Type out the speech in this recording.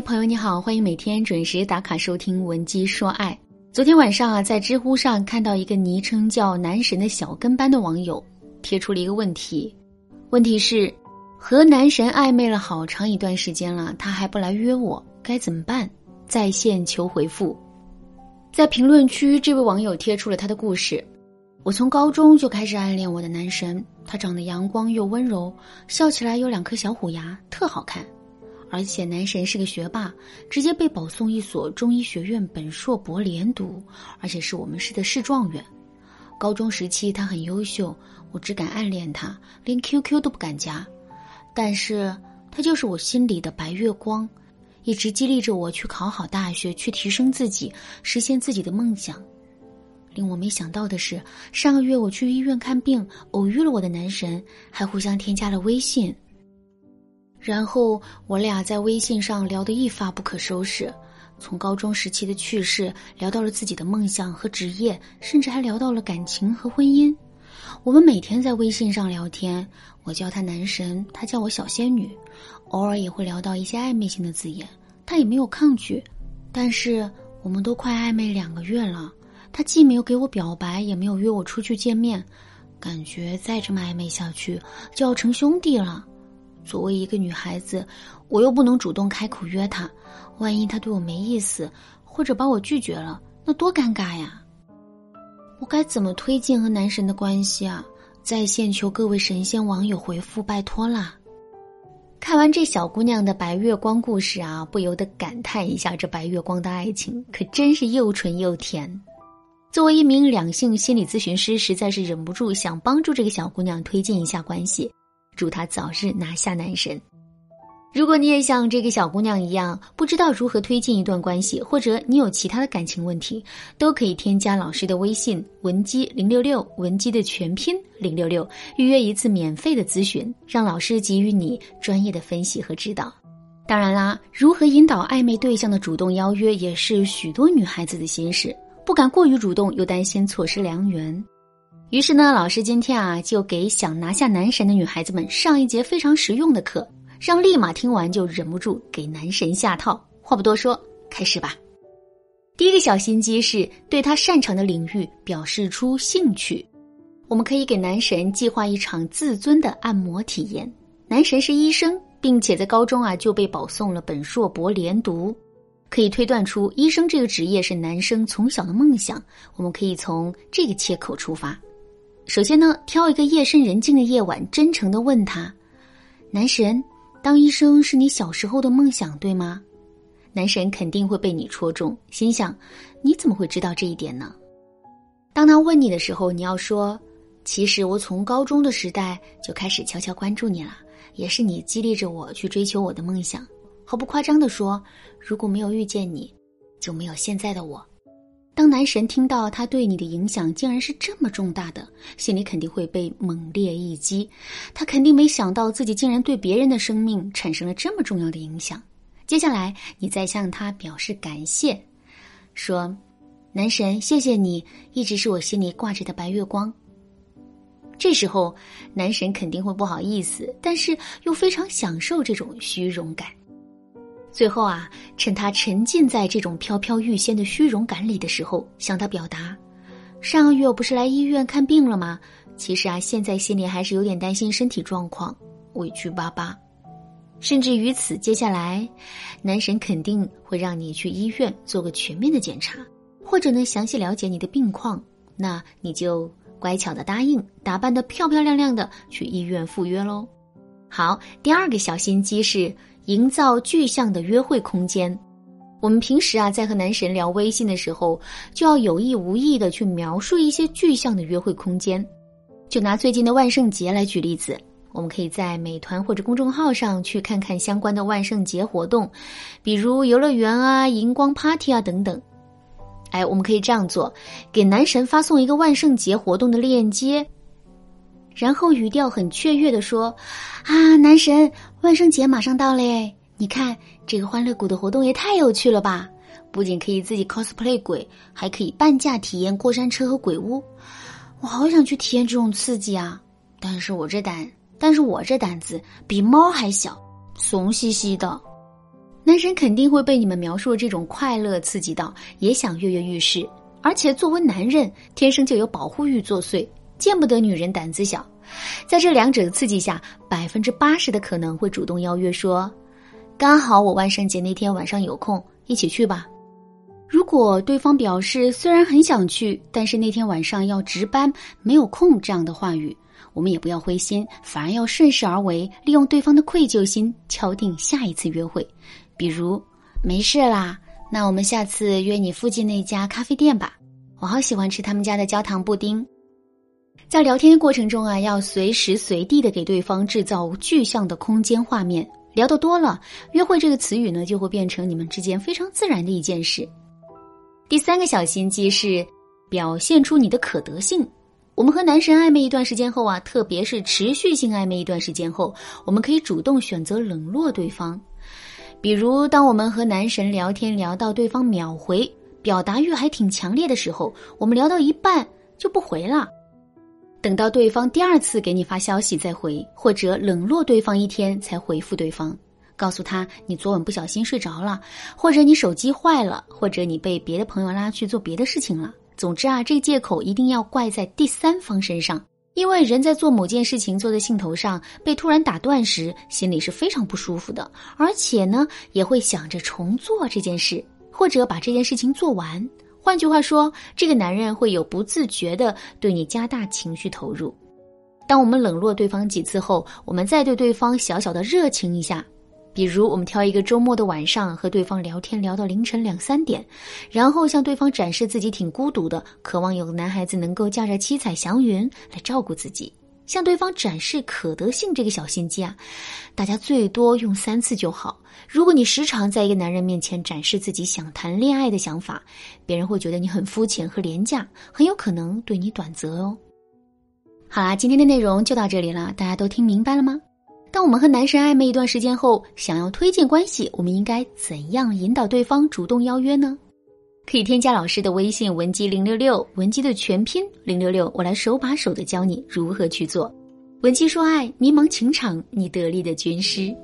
朋友你好，欢迎每天准时打卡收听《文姬说爱》。昨天晚上啊，在知乎上看到一个昵称叫“男神”的小跟班的网友贴出了一个问题，问题是和男神暧昧了好长一段时间了，他还不来约我，该怎么办？在线求回复。在评论区，这位网友贴出了他的故事：我从高中就开始暗恋我的男神，他长得阳光又温柔，笑起来有两颗小虎牙，特好看。而且男神是个学霸，直接被保送一所中医学院本硕博连读，而且是我们市的市状元。高中时期他很优秀，我只敢暗恋他，连 QQ 都不敢加。但是他就是我心里的白月光，一直激励着我去考好大学，去提升自己，实现自己的梦想。令我没想到的是，上个月我去医院看病，偶遇了我的男神，还互相添加了微信。然后我俩在微信上聊得一发不可收拾，从高中时期的趣事聊到了自己的梦想和职业，甚至还聊到了感情和婚姻。我们每天在微信上聊天，我叫他男神，他叫我小仙女，偶尔也会聊到一些暧昧性的字眼，他也没有抗拒。但是我们都快暧昧两个月了，他既没有给我表白，也没有约我出去见面，感觉再这么暧昧下去就要成兄弟了。作为一个女孩子，我又不能主动开口约他，万一他对我没意思，或者把我拒绝了，那多尴尬呀！我该怎么推进和男神的关系啊？在线求各位神仙网友回复，拜托啦！看完这小姑娘的白月光故事啊，不由得感叹一下，这白月光的爱情可真是又纯又甜。作为一名两性心理咨询师，实在是忍不住想帮助这个小姑娘推进一下关系。祝她早日拿下男神。如果你也像这个小姑娘一样，不知道如何推进一段关系，或者你有其他的感情问题，都可以添加老师的微信文姬零六六，文姬的全拼零六六，预约一次免费的咨询，让老师给予你专业的分析和指导。当然啦，如何引导暧昧对象的主动邀约，也是许多女孩子的心事，不敢过于主动，又担心错失良缘。于是呢，老师今天啊，就给想拿下男神的女孩子们上一节非常实用的课，让立马听完就忍不住给男神下套。话不多说，开始吧。第一个小心机是对他擅长的领域表示出兴趣。我们可以给男神计划一场自尊的按摩体验。男神是医生，并且在高中啊就被保送了本硕博连读，可以推断出医生这个职业是男生从小的梦想。我们可以从这个切口出发。首先呢，挑一个夜深人静的夜晚，真诚的问他：“男神，当医生是你小时候的梦想，对吗？”男神肯定会被你戳中，心想：“你怎么会知道这一点呢？”当他问你的时候，你要说：“其实我从高中的时代就开始悄悄关注你了，也是你激励着我去追求我的梦想。”毫不夸张的说：“如果没有遇见你，就没有现在的我。”当男神听到他对你的影响竟然是这么重大的，心里肯定会被猛烈一击。他肯定没想到自己竟然对别人的生命产生了这么重要的影响。接下来，你再向他表示感谢，说：“男神，谢谢你，一直是我心里挂着的白月光。”这时候，男神肯定会不好意思，但是又非常享受这种虚荣感。最后啊，趁他沉浸在这种飘飘欲仙的虚荣感里的时候，向他表达：上个月我不是来医院看病了吗？其实啊，现在心里还是有点担心身体状况，委屈巴巴。甚至于此，接下来，男神肯定会让你去医院做个全面的检查，或者呢，详细了解你的病况。那你就乖巧的答应，打扮的漂漂亮亮的去医院赴约喽。好，第二个小心机是。营造具象的约会空间。我们平时啊，在和男神聊微信的时候，就要有意无意的去描述一些具象的约会空间。就拿最近的万圣节来举例子，我们可以在美团或者公众号上去看看相关的万圣节活动，比如游乐园啊、荧光 party 啊等等。哎，我们可以这样做：给男神发送一个万圣节活动的链接。然后语调很雀跃的说：“啊，男神，万圣节马上到嘞！你看这个欢乐谷的活动也太有趣了吧！不仅可以自己 cosplay 鬼，还可以半价体验过山车和鬼屋。我好想去体验这种刺激啊！但是我这胆，但是我这胆子比猫还小，怂兮兮的。”男神肯定会被你们描述的这种快乐刺激到，也想跃跃欲试。而且作为男人，天生就有保护欲作祟，见不得女人胆子小。在这两者的刺激下，百分之八十的可能会主动邀约说：“刚好我万圣节那天晚上有空，一起去吧。”如果对方表示虽然很想去，但是那天晚上要值班，没有空这样的话语，我们也不要灰心，反而要顺势而为，利用对方的愧疚心，敲定下一次约会。比如，没事啦，那我们下次约你附近那家咖啡店吧，我好喜欢吃他们家的焦糖布丁。在聊天过程中啊，要随时随地的给对方制造具象的空间画面。聊得多了，约会这个词语呢，就会变成你们之间非常自然的一件事。第三个小心机是表现出你的可得性。我们和男神暧昧一段时间后啊，特别是持续性暧昧一段时间后，我们可以主动选择冷落对方。比如，当我们和男神聊天聊到对方秒回，表达欲还挺强烈的时候，我们聊到一半就不回了，等到对方第二次给你发消息再回，或者冷落对方一天才回复对方，告诉他你昨晚不小心睡着了，或者你手机坏了，或者你被别的朋友拉去做别的事情了。总之啊，这个借口一定要怪在第三方身上。因为人在做某件事情做的兴头上被突然打断时，心里是非常不舒服的，而且呢也会想着重做这件事，或者把这件事情做完。换句话说，这个男人会有不自觉的对你加大情绪投入。当我们冷落对方几次后，我们再对对方小小的热情一下。比如，我们挑一个周末的晚上和对方聊天，聊到凌晨两三点，然后向对方展示自己挺孤独的，渴望有个男孩子能够驾着七彩祥云来照顾自己，向对方展示可得性这个小心机啊，大家最多用三次就好。如果你时常在一个男人面前展示自己想谈恋爱的想法，别人会觉得你很肤浅和廉价，很有可能对你短择哦。好啦，今天的内容就到这里了，大家都听明白了吗？当我们和男神暧昧一段时间后，想要推进关系，我们应该怎样引导对方主动邀约呢？可以添加老师的微信文姬零六六，文姬的全拼零六六，我来手把手的教你如何去做。文姬说爱，迷茫情场，你得力的军师。